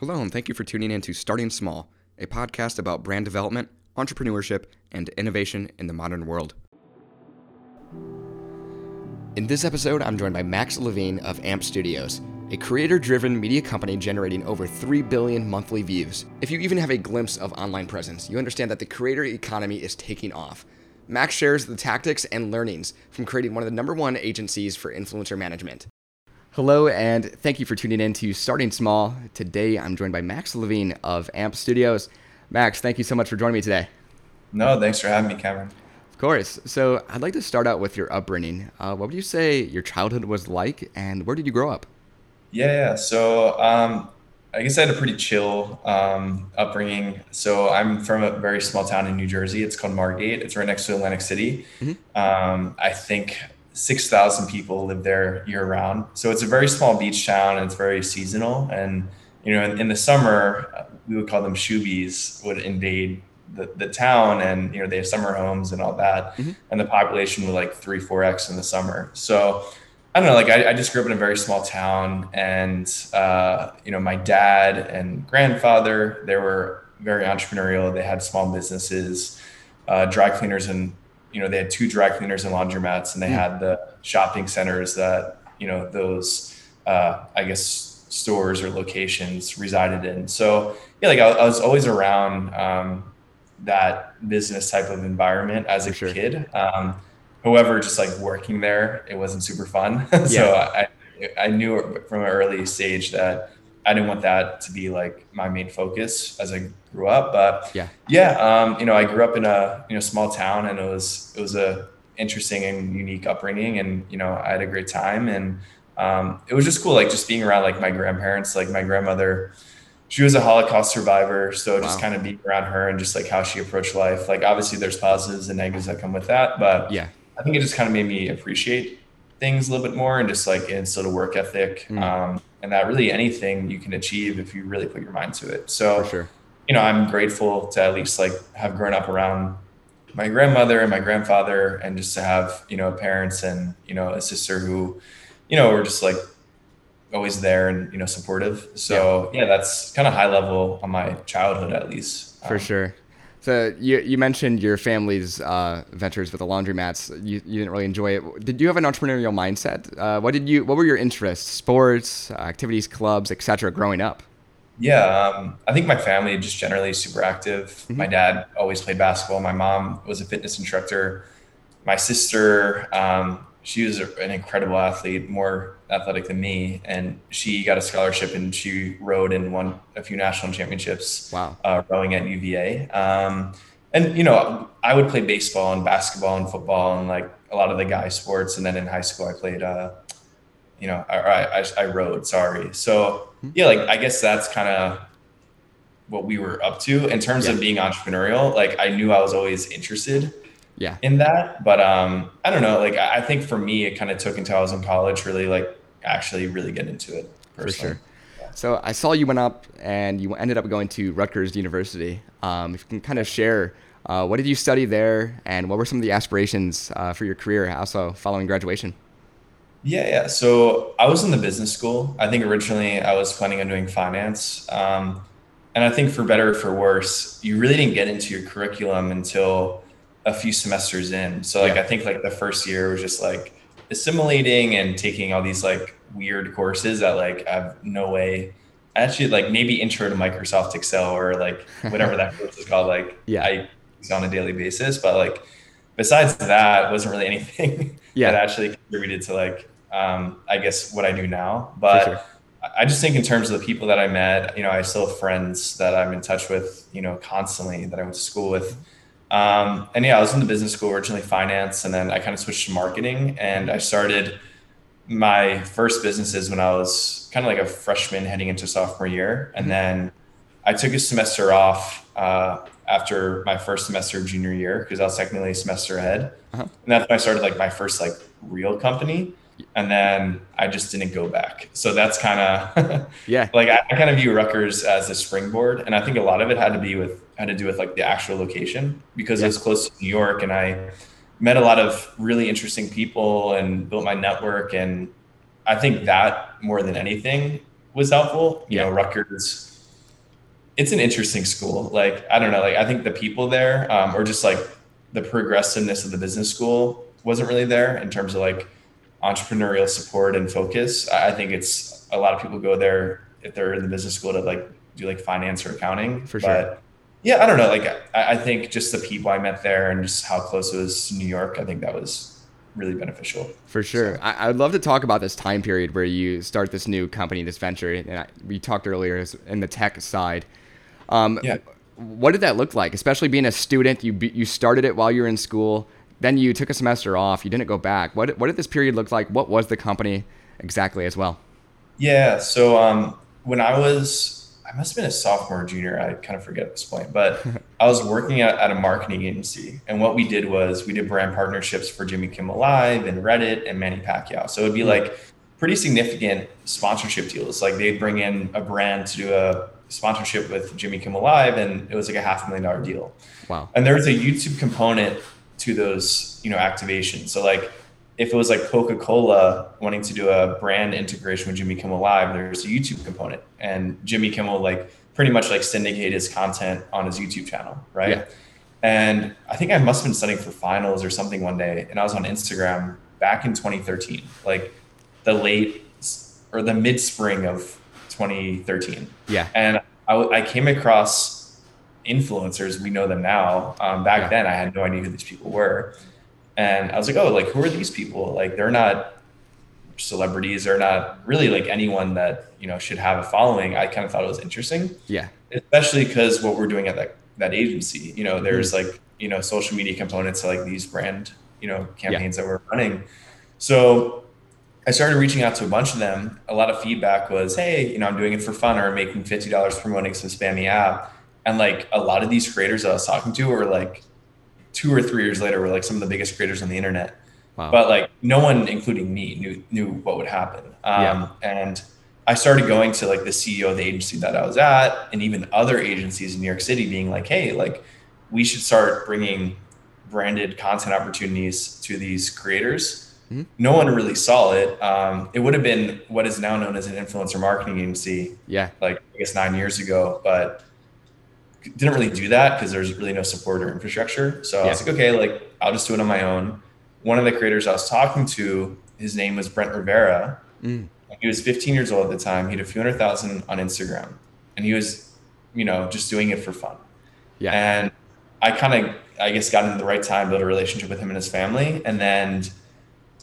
Hello, and thank you for tuning in to Starting Small, a podcast about brand development, entrepreneurship, and innovation in the modern world. In this episode, I'm joined by Max Levine of AMP Studios, a creator driven media company generating over 3 billion monthly views. If you even have a glimpse of online presence, you understand that the creator economy is taking off. Max shares the tactics and learnings from creating one of the number one agencies for influencer management. Hello, and thank you for tuning in to Starting Small. Today, I'm joined by Max Levine of AMP Studios. Max, thank you so much for joining me today. No, thanks for having me, Cameron. Of course. So, I'd like to start out with your upbringing. Uh, what would you say your childhood was like, and where did you grow up? Yeah, yeah. So, um, I guess I had a pretty chill um, upbringing. So, I'm from a very small town in New Jersey. It's called Margate. It's right next to Atlantic City. Mm-hmm. Um, I think 6,000 people live there year round. So it's a very small beach town and it's very seasonal. And, you know, in, in the summer, we would call them shoobies would invade the, the town and, you know, they have summer homes and all that. Mm-hmm. And the population would like three, four X in the summer. So I don't know, like I, I just grew up in a very small town and, uh, you know, my dad and grandfather, they were very entrepreneurial. They had small businesses, uh, dry cleaners and you know they had two dry cleaners and laundromats and they mm. had the shopping centers that you know those uh, i guess stores or locations resided in so yeah like i, I was always around um, that business type of environment as a sure. kid um, however just like working there it wasn't super fun so i i knew from an early stage that I didn't want that to be like my main focus as I grew up. But yeah, yeah, um, you know, I grew up in a you know small town, and it was it was a interesting and unique upbringing, and you know, I had a great time, and um, it was just cool, like just being around like my grandparents, like my grandmother. She was a Holocaust survivor, so just kind of being around her and just like how she approached life. Like obviously, there's positives and negatives that come with that, but yeah, I think it just kind of made me appreciate things a little bit more and just like instill a work ethic. Mm. Um, and that really anything you can achieve if you really put your mind to it. So, sure. you know, I'm grateful to at least like have grown up around my grandmother and my grandfather, and just to have you know parents and you know a sister who, you know, were just like always there and you know supportive. So yeah, yeah that's kind of high level on my childhood at least. For um, sure. So you, you mentioned your family's uh, ventures with the laundromats. You, you didn't really enjoy it. Did you have an entrepreneurial mindset? Uh, what did you? What were your interests? Sports, activities, clubs, etc. Growing up. Yeah, um, I think my family just generally super active. Mm-hmm. My dad always played basketball. My mom was a fitness instructor. My sister, um, she was an incredible athlete, more athletic than me, and she got a scholarship and she rowed and won a few national championships. Wow! Uh, rowing at UVA, um, and you know, I would play baseball and basketball and football and like a lot of the guy sports. And then in high school, I played, uh, you know, I, I, I rowed. Sorry. So hmm. yeah, like I guess that's kind of what we were up to in terms yeah. of being entrepreneurial. Like I knew I was always interested yeah. in that but um i don't know like i think for me it kind of took until i was in college really like actually really get into it personally. for sure. Yeah. so i saw you went up and you ended up going to rutgers university. Um, if you can kind of share uh, what did you study there and what were some of the aspirations uh, for your career also following graduation? Yeah yeah. So i was in the business school. I think originally i was planning on doing finance. Um, and i think for better or for worse you really didn't get into your curriculum until a few semesters in. So like yeah. I think like the first year was just like assimilating and taking all these like weird courses that like I have no way. Actually, like maybe intro to Microsoft Excel or like whatever that course is called. Like yeah, I use on a daily basis, but like besides that, wasn't really anything yeah. that actually contributed to like um, I guess what I do now. But sure. I just think in terms of the people that I met, you know, I still have friends that I'm in touch with, you know, constantly that I went to school with. Um, and yeah, I was in the business school originally finance, and then I kind of switched to marketing, and I started my first businesses when I was kind of like a freshman heading into sophomore year, and mm-hmm. then I took a semester off uh, after my first semester of junior year because I was technically a semester ahead, uh-huh. and that's when I started like my first like real company and then I just didn't go back. So that's kind of yeah. Like I, I, kind of view Rutgers as a springboard, and I think a lot of it had to be with had to do with like the actual location because yeah. it was close to New York, and I met a lot of really interesting people and built my network, and I think that more than anything was helpful. You yeah. know, Rutgers it's an interesting school. Like I don't know, like I think the people there, um, or just like the progressiveness of the business school wasn't really there in terms of like entrepreneurial support and focus. I think it's a lot of people go there if they're in the business school to like do like finance or accounting. For sure. But yeah, I don't know. Like I, I think just the people I met there and just how close it was to New York, I think that was really beneficial. For sure. So. I, would love to talk about this time period where you start this new company, this venture. And I, we talked earlier in the tech side. Um, yeah. What did that look like? Especially being a student, you you started it while you were in school. Then you took a semester off. You didn't go back. What what did this period look like? What was the company exactly as well? Yeah. So um, when I was I must have been a sophomore, junior. I kind of forget at this point, but I was working at, at, a marketing agency, and what we did was we did brand partnerships for Jimmy Kimmel Live and Reddit and Manny Pacquiao. So it'd be hmm. like pretty significant sponsorship deals. Like they'd bring in a brand to do a sponsorship with Jimmy Kimmel Live, and it was like a half a million dollar deal. Wow! And there was a YouTube component to those, you know, activations. So like if it was like Coca Cola wanting to do a brand integration with Jimmy Kimmel Live, there's a YouTube component, and Jimmy Kimmel like pretty much like syndicate his content on his YouTube channel, right? Yeah. And I think I must have been studying for finals or something one day, and I was on Instagram back in 2013, like the late or the mid spring of 2013. Yeah. And I, I came across influencers. We know them now. Um, back yeah. then, I had no idea who these people were and I was like, oh, like who are these people? Like they're not celebrities. They're not really like anyone that you know should have a following. I kind of thought it was interesting. Yeah. Especially because what we're doing at that that agency, you know, there's mm-hmm. like you know social media components to like these brand you know campaigns yeah. that we're running. So I started reaching out to a bunch of them. A lot of feedback was, hey, you know, I'm doing it for fun or I'm making fifty dollars promoting some spammy app. And like a lot of these creators that I was talking to were like two or three years later were like some of the biggest creators on the internet. Wow. But like no one, including me, knew knew what would happen. Um, yeah. And I started going to like the CEO of the agency that I was at, and even other agencies in New York City, being like, "Hey, like we should start bringing branded content opportunities to these creators." Mm-hmm. No one really saw it. Um, it would have been what is now known as an influencer marketing agency. Yeah, like I guess nine years ago, but didn't really do that because there's really no support or infrastructure. So yeah. I was like, okay, like I'll just do it on my own. One of the creators I was talking to, his name was Brent Rivera. Mm. He was 15 years old at the time. He had a few hundred thousand on Instagram, and he was, you know, just doing it for fun. Yeah. And I kind of, I guess, got into the right time, built a relationship with him and his family, and then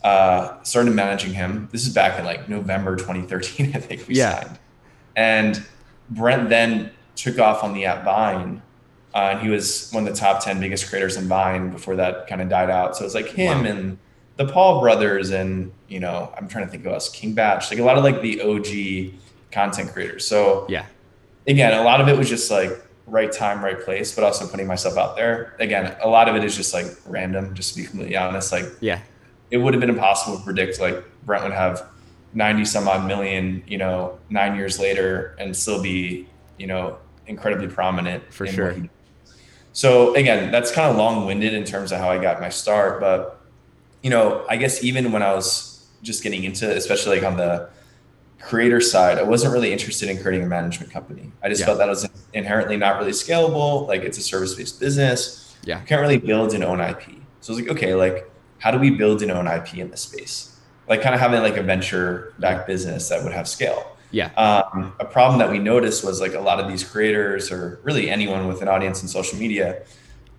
uh, started managing him. This is back in like November 2013, I think we yeah. signed. And Brent then took off on the app Vine. Uh, and he was one of the top 10 biggest creators in Vine before that kind of died out. So it's like him wow. and the Paul brothers and, you know, I'm trying to think of us, King Bach, like a lot of like the OG content creators. So yeah, again, a lot of it was just like right time, right place, but also putting myself out there. Again, a lot of it is just like random, just to be completely honest. Like, yeah, it would have been impossible to predict like Brent would have 90 some odd million, you know, nine years later and still be, you know, incredibly prominent for sure. So again, that's kind of long-winded in terms of how I got my start, but you know, I guess even when I was just getting into, especially like on the creator side, I wasn't really interested in creating a management company. I just yeah. felt that was inherently not really scalable. Like it's a service-based business. Yeah, you can't really build and own IP. So I was like, okay, like how do we build and own IP in this space? Like kind of having like a venture-backed business that would have scale. Yeah. Um, a problem that we noticed was like a lot of these creators, or really anyone with an audience in social media,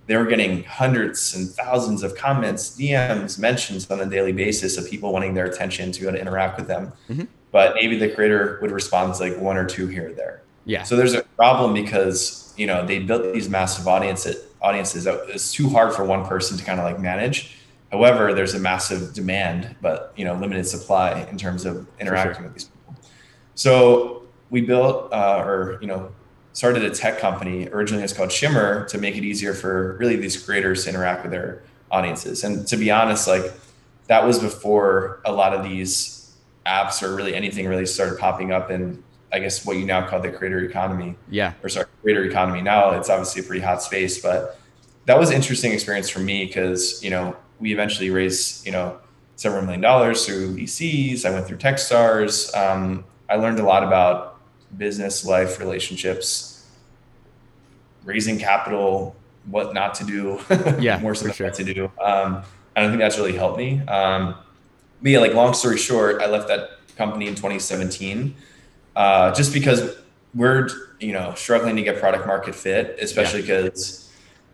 they were getting hundreds and thousands of comments, DMs, mentions on a daily basis of people wanting their attention to go to interact with them. Mm-hmm. But maybe the creator would respond to like one or two here or there. Yeah. So there's a problem because you know they built these massive audiences audiences that it's too hard for one person to kind of like manage. However, there's a massive demand, but you know limited supply in terms of interacting sure. with these so we built uh, or you know started a tech company. Originally, it's called Shimmur to make it easier for really these creators to interact with their audiences. And to be honest, like that was before a lot of these apps or really anything really started popping up in I guess what you now call the creator economy. Yeah. Or sorry, creator economy. Now it's obviously a pretty hot space, but that was an interesting experience for me because, you know, we eventually raised, you know, several million dollars through VCs. I went through Techstars. Um, I learned a lot about business, life, relationships, raising capital, what not to do, yeah, more so sure. to do. Um, don't think that's really helped me. Um, but yeah, like long story short, I left that company in 2017 uh, just because we're you know struggling to get product market fit, especially because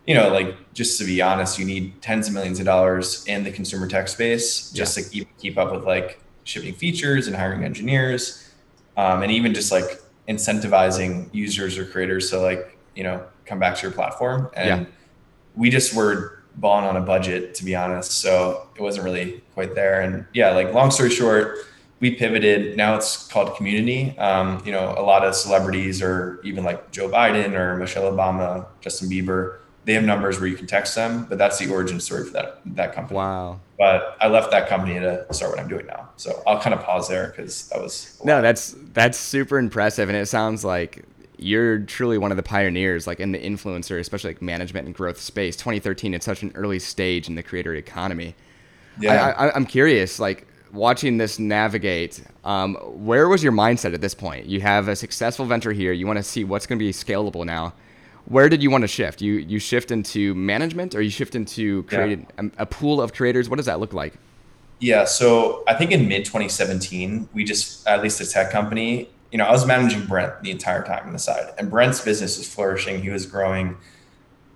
you know, like just to be honest, you need tens of millions of dollars in the consumer tech space just yeah. to keep keep up with like shipping features and hiring engineers, um, and even just like incentivizing users or creators to like you know come back to your platform. And yeah. we just were balling on a budget to be honest, so it wasn't really quite there. And yeah, like long story short, we pivoted. Now it's called Community. Um, you know, a lot of celebrities, or even like Joe Biden or Michelle Obama, Justin Bieber they have numbers where you can text them, but that's the origin story for that that company. Wow. But I left that company to start what I'm doing now. So I'll kind of pause there because that was no, that's that's super impressive, and it sounds like you're truly one of the pioneers, like in the influencer, especially like management and growth space. 2013, it's such an early stage in the creator economy. Yeah, I, am curious, like watching this navigate. Um, where was your mindset at this point? You have a successful venture here. You want to see what's going to be scalable now where did you want to shift? You you shift into management, or you shift into creating yeah. a, a, pool of creators? What does that look like? Yeah, so I think in mid 2017, we just at least a tech company. You know, I was managing Brent the entire time on the side, and Brent's business was flourishing. He was growing,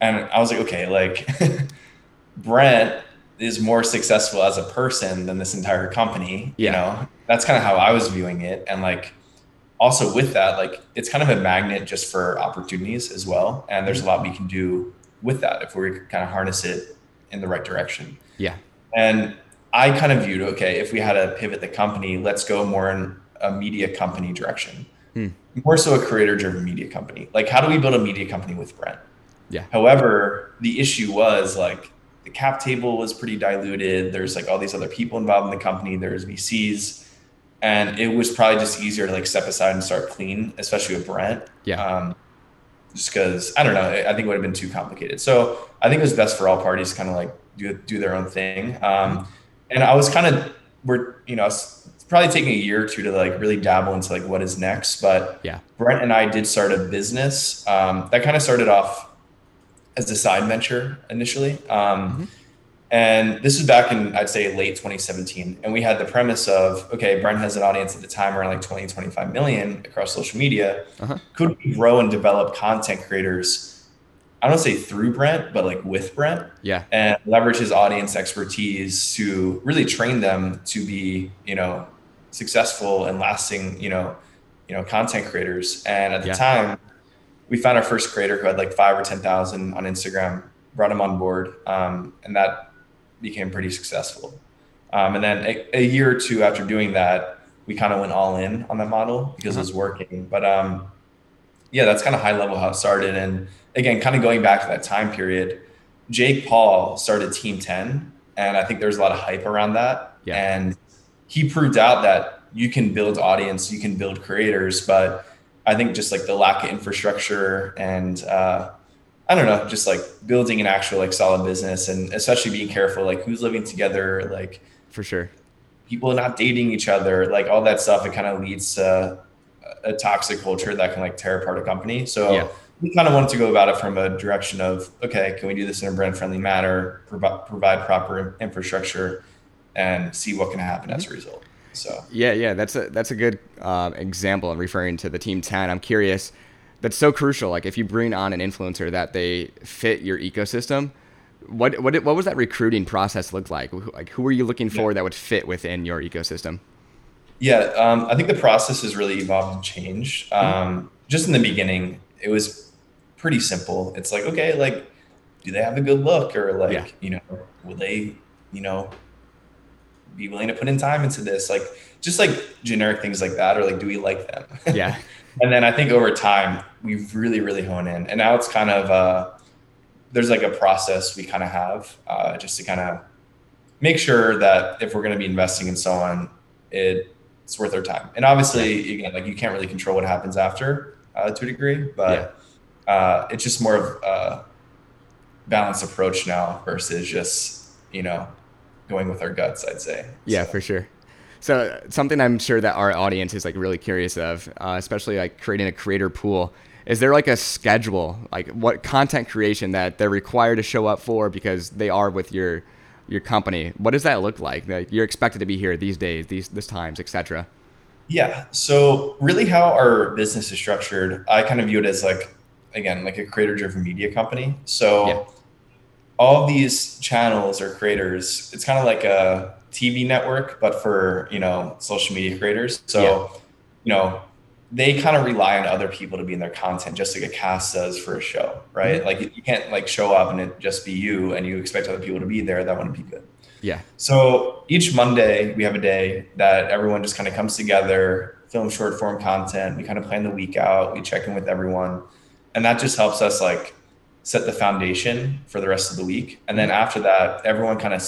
and I was like, okay, like Brent is more successful as a person than this entire company. Yeah. You know, that's kind of how I was viewing it, and like also with that, like it's kind of a magnet just for opportunities as well. And there's a lot we can do with that if we kind of harness it in the right direction. Yeah. And I kind of viewed, okay, if we had to pivot the company, let's go more in a media company direction. Hmm. More so a creator driven media company. Like how do we build a media company with Brent? Yeah. However, the issue was like the cap table was pretty diluted. There's like all these other people involved in the company. There's VCs and it was probably just easier to like step aside and start clean, especially with Brent. Yeah. Um, just because I don't know, I think it would have been too complicated. So I think it was best for all parties to kind of like do do their own thing. Um, and I was kind of we're you know it's probably taking a year or two to like really dabble into like what is next. But yeah, Brent and I did start a business um, that kind of started off as a side venture initially. Um, mm-hmm and this is back in, I'd say, late 2017. And we had the premise of, okay, Brent has an audience at the time around like 20, 25 million across social media. Uh-huh. Could we grow and develop content creators? I don't say through Brent, but like with Brent. Yeah. And leverage his audience expertise to really train them to be, you know, successful and lasting, you know, you know, content creators. And at the yeah. time, we found our first creator who had like five or 10,000 on Instagram, brought him on board. Um, and that became pretty successful. Um, and then a, a, year or two after doing that, we kind of went all in on that model because uh-huh. it was working. But um, yeah, that's kind of high level how it started. And again, kind of going back to that time period, Jake Paul started Team 10. And I think there's a lot of hype around that. Yeah. And he proved out that you can build audience, you can build creators, but I think just like the lack of infrastructure and uh, I don't know, just like building an actual like solid business and especially being careful, like who's living together, like for sure, people not dating each other, like all that stuff. It kind of leads to a toxic culture that can like tear apart a company. So yeah. we kind of wanted to go about it from a direction of, okay, can we do this in a brand friendly manner, provide, provide proper infrastructure and see what can happen mm-hmm. as a result. So yeah, yeah, that's a, that's a good uh, example of referring to the team 10. I'm curious, that's so crucial. Like if you bring on an influencer that they fit your ecosystem, what what what was that recruiting process look like? Like who were you looking for yeah. that would fit within your ecosystem? Yeah, um, I think the process has really evolved and changed. Mm-hmm. Um, mm-hmm. Just in the beginning, it was pretty simple. It's like okay, like do they have a good look or like yeah. you know will they you know be willing to put in time into this like just like generic things like that or like do we like them yeah and then I think over time we've really really honed in, and now it's kind of uh, there's like a process we kind of have uh, just to kind of make sure that if we're going to be investing in someone, it, it's worth our time. And obviously, again, like you can't really control what happens after uh, to a degree, but yeah. uh, it's just more of a balanced approach now versus just you know going with our guts. I'd say. Yeah, so. for sure. So something I'm sure that our audience is like really curious of, uh, especially like creating a creator pool. is there like a schedule, like what content creation that they're required to show up for because they are with your your company? What does that look like? Like you're expected to be here these days, these this times, etc. Yeah. So really, how our business is structured, I kind of view it as like again like a creator driven media company. So. Yeah all these channels or creators, it's kind of like a TV network, but for you know social media creators. So, yeah. you know, they kind of rely on other people to be in their content, just like a cast does for a show, right? Mm-hmm. Like you can't like show up and it just be you, and you expect other people to be there. That wouldn't be good. Yeah. So each Monday we have a day that everyone just kind of comes together, film short form content. We kind of plan the week out. We check in with everyone, and that just helps us like set the foundation for the rest of the week. And then after that, everyone kind of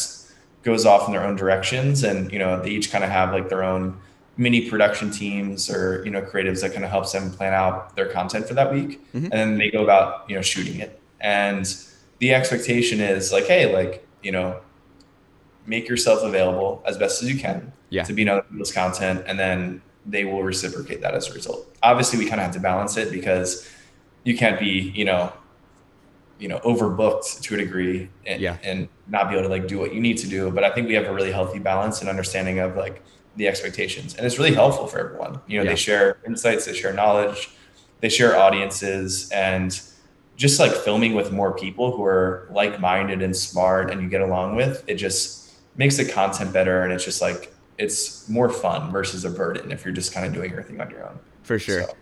goes off in their own directions and, you know, they each kind of have like their own mini production teams or, you know, creatives that kind of helps them plan out their content for that week. Mm-hmm. And then they go about, you know, shooting it. And the expectation is like, hey, like, you know, make yourself available as best as you can yeah. to be in other people's content. And then they will reciprocate that as a result. Obviously, we kind of have to balance it because you can't be, you know, you know overbooked to a degree and, yeah. and not be able to like do what you need to do but i think we have a really healthy balance and understanding of like the expectations and it's really helpful for everyone you know yeah. they share insights they share knowledge they share audiences and just like filming with more people who are like-minded and smart and you get along with it just makes the content better and it's just like it's more fun versus a burden if you're just kind of doing everything on your own for sure so.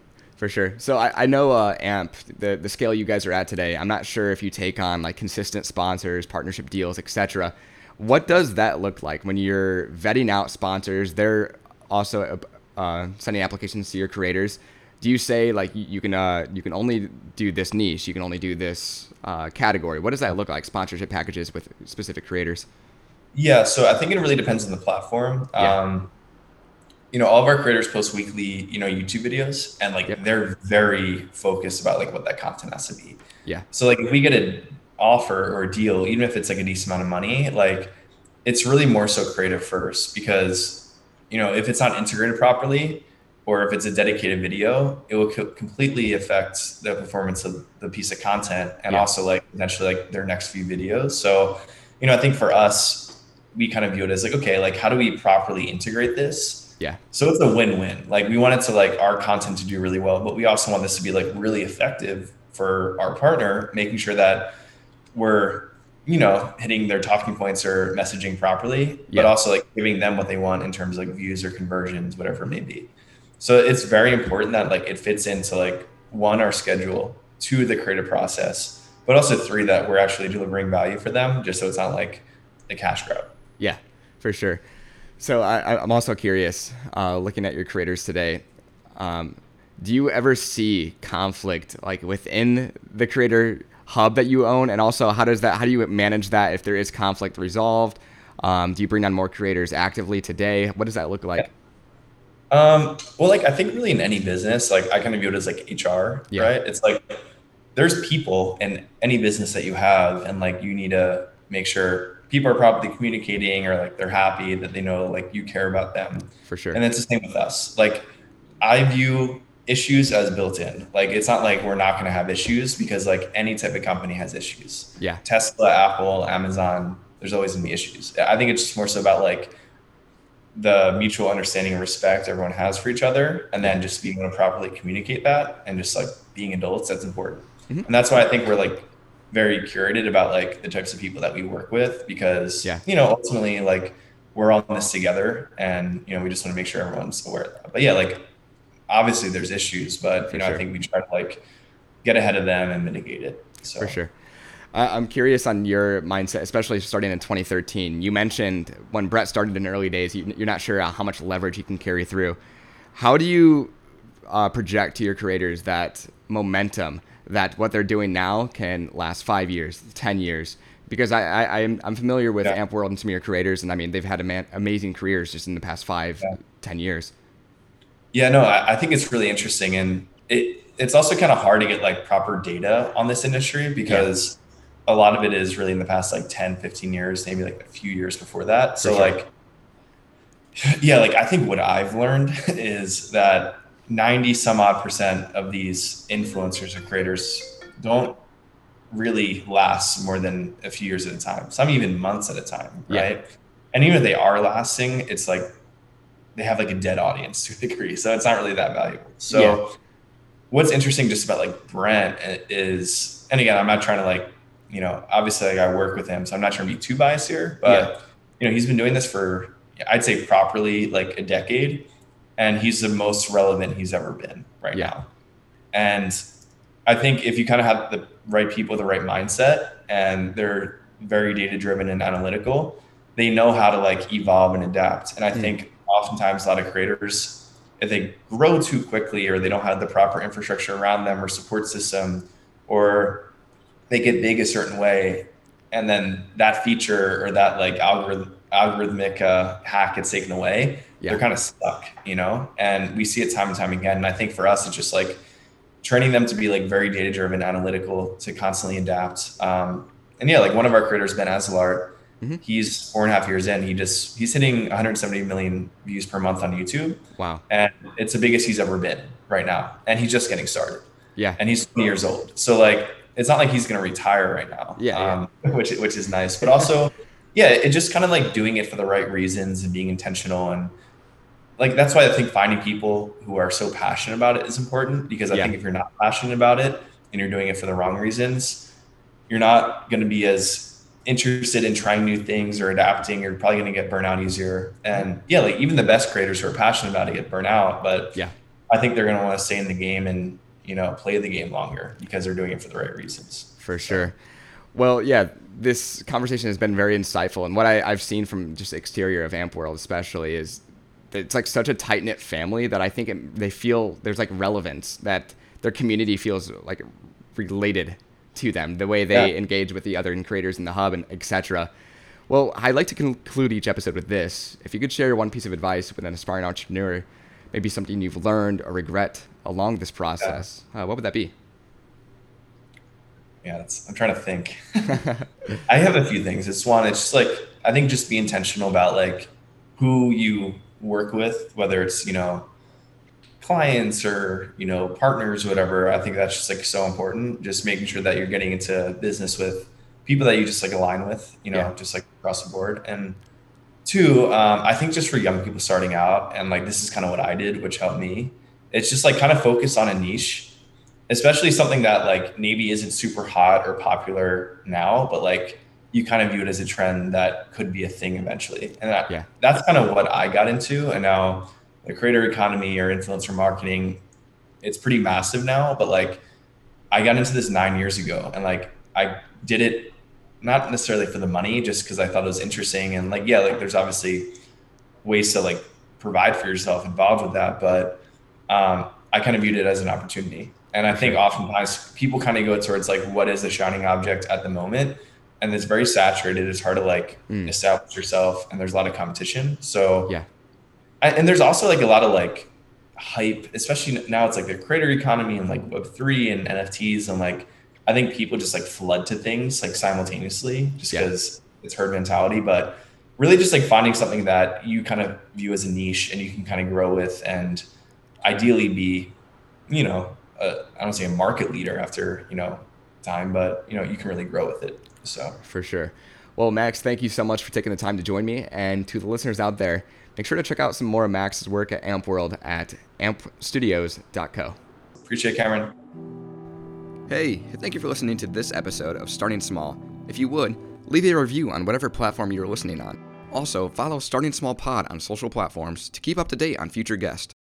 For sure. So I, I know uh, AMP, the, the scale you guys are at today, I'm not sure if you take on like consistent sponsors, partnership deals, etc. What does that look like when you're vetting out sponsors? They're also uh, sending applications to your creators. Do you say like you can uh, you can only do this niche, you can only do this uh, category? What does that look like? Sponsorship packages with specific creators. Yeah, so I think it really depends on the platform. Yeah. Um, you know, all of our creators post weekly, you know, YouTube videos and like yep. they're very focused about like what that content has to be. Yeah. So like if we get an offer or a deal, even if it's like a decent amount of money, like it's really more so creative first because, you know, if it's not integrated properly or if it's a dedicated video, it will co- completely affect the performance of the piece of content and yeah. also like potentially like their next few videos. So, you know, I think for us, we kind of view it as like, okay, like how do we properly integrate this? Yeah. So it's a win-win. Like we want it to like our content to do really well, but we also want this to be like really effective for our partner, making sure that we're, you know, hitting their talking points or messaging properly, yeah. but also like giving them what they want in terms of like views or conversions, whatever it may be. So it's very important that like it fits into like one, our schedule, two, the creative process, but also three, that we're actually delivering value for them just so it's not like a cash grab. Yeah, for sure. So I, am also curious, uh, looking at your creators today. Um, do you ever see conflict like within the creator hub that you own, and also how does that? How do you manage that if there is conflict resolved? Um, do you bring on more creators actively today? What does that look like? Um, well, like I think really in any business, like I kind of view it as like HR, yeah. right? It's like there's people in any business that you have, and like you need to make sure people are probably communicating or like they're happy that they know like you care about them. For sure. And it's the same with us. Like I view issues as built in. Like it's not like we're not going to have issues because like any type of company has issues. Yeah. Tesla, Apple, Amazon, there's always going to be issues. I think it's just more so about like the mutual understanding and respect everyone has for each other and then just being able to properly communicate that and just like being adults that's important. Mm-hmm. And that's why I think we're like very curated about like the types of people that we work with because yeah. you know ultimately like we're all in this together and you know we just want to make sure everyone's aware of that but yeah like obviously there's issues but For you know sure. i think we try to like get ahead of them and mitigate it so For sure I'm curious on your mindset, especially starting in 2013. You mentioned when Brett started in early days, you're not sure how much leverage he can carry through. How do you uh, project to your creators that momentum that what they're doing now can last five years, ten years. Because I, I am I'm familiar with yeah. Amp World and some of your creators, and I mean they've had ama- amazing careers just in the past five, yeah. ten years. Yeah, no, I, I think it's really interesting, and it it's also kind of hard to get like proper data on this industry because yeah. a lot of it is really in the past like 10 15 years maybe like a few years before that so sure. like yeah like i think what i've learned is that 90 some odd percent of these influencers or creators don't really last more than a few years at a time, some even months at a time, right? And even if they are lasting, it's like they have like a dead audience to a degree. So it's not really that valuable. So yeah. what's interesting just about like Brent eh, is, and again, I'm not trying to like, you know, obviously like I work with him, so I'm not trying to be too biased here, but yeah. you know, he's been doing this for, I'd say properly like a decade and he's the most relevant he's ever been right yeah. now. And I think if you kind of have the right people, the right mindset, and they're very data driven and analytical, they know how to like evolve and adapt. And I mm. think oftentimes a lot of creators, if they grow too quickly or they don't have the proper infrastructure around them or support system, or they get big a certain way, and then that feature or that like algorithm algorithmic uh, hack gets taken away, yeah. they're kind of stuck, you know. And we see it time and time again. And I think for us, it's just like training them to be like very data driven, analytical, to constantly adapt. Um, and yeah, like one of our creators, Ben Azelart, mm-hmm. he's four and a half years in. He just he's hitting 170 million views per month on YouTube. Wow, and it's the biggest he's ever been right now. And he's just getting started. Yeah, and he's 20 years old. So like, it's not like he's gonna retire right now. Yeah, um, yeah. which which is nice, but also. Yeah, it just kind of like doing it for the right reasons and being intentional and like that's why I think finding people who are so passionate about it is important because I yeah. think if you're not passionate about it and you're doing it for the wrong reasons, you're not going to be as interested in trying new things or adapting. You're probably going to get burnout easier. And yeah, like even the best creators who are passionate about it get burnout, but yeah, I think they're going to want to stay in the game and you know play the game longer because they're doing it for the right reasons. For sure. Well, yeah, this conversation has been very insightful, and what I, have seen from just exterior of Amp World, especially, is it's like such a tight knit family that I think it, they feel there's like relevance that their community feels like related to them, the way they yeah. engage with the other creators in the hub and etc. Well, I'd like to conclude each episode with this. If you could share one piece of advice with an aspiring entrepreneur, maybe something you've learned or regret along this process, yeah. uh, what would that be? Yeah, I'm trying to think. I have a few things. It's one, it's just like I think just be intentional about like who you work with, whether it's, you know, clients or, you know, partners whatever. I think that's just like so important. Just making sure that you're getting into business with people that you just like align with, you know, yeah. just like across the board. And two, um, I think just for young people starting out, and like this is kind of what I did, which helped me. It's just like kind of focus on a niche, especially something that like maybe isn't super hot or popular now, but like you kind of view it as a trend that could be a thing eventually. And that, yeah. that's kind of what I got into. And now the creator economy or influencer marketing, it's pretty massive now, but like I got into this nine years ago and like I did it not necessarily for the money, just because I thought it was interesting. And like, yeah, like there's obviously ways to like provide for yourself involved with that. But um, I kind of viewed it as an opportunity. And I think oftentimes people kind of go towards like, what is the shining object at the moment? and it's very saturated. It's hard to like mm. establish yourself, and there's a lot of competition. So yeah, I, and there's also like a lot of like hype, especially now. It's like the creator economy and like Web three and NFTs, and like I think people just like flood to things like simultaneously, just because yeah. it's herd mentality. But really, just like finding something that you kind of view as a niche and you can kind of grow with, and ideally be, you know, I don't say a market leader after you know time, but you know you can really grow with it. So for sure. Well, Max, thank you so much for taking the time to join me. And to the listeners out there, make sure to check out some more of Max's work at AMP World at ampstudios.co. Appreciate it, Cameron. Hey, thank you for listening to this episode of Starting Small. If you would, leave a review on whatever platform you're listening on. Also, follow Starting Small Pod on social platforms to keep up to date on future guests.